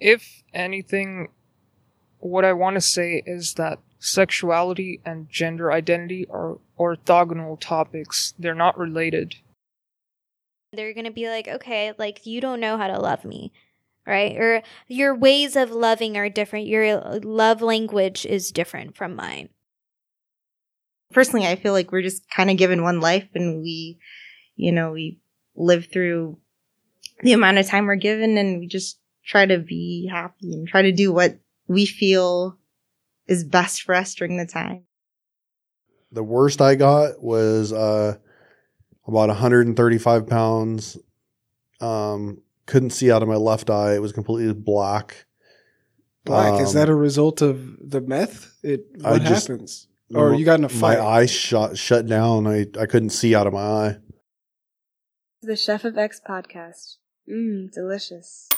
if anything, what I want to say is that sexuality and gender identity are orthogonal topics. They're not related. They're going to be like, okay, like you don't know how to love me, right? Or your ways of loving are different. Your uh, love language is different from mine. Personally, I feel like we're just kind of given one life and we, you know, we live through the amount of time we're given and we just try to be happy and try to do what we feel is best for us during the time. The worst I got was uh, about 135 pounds. Um, couldn't see out of my left eye. It was completely black. Black. is Um, that a result of the meth? It I what just- happens? Or you got in a fight? My eye shut shut down. I, I couldn't see out of my eye. The Chef of X podcast. Mmm, delicious.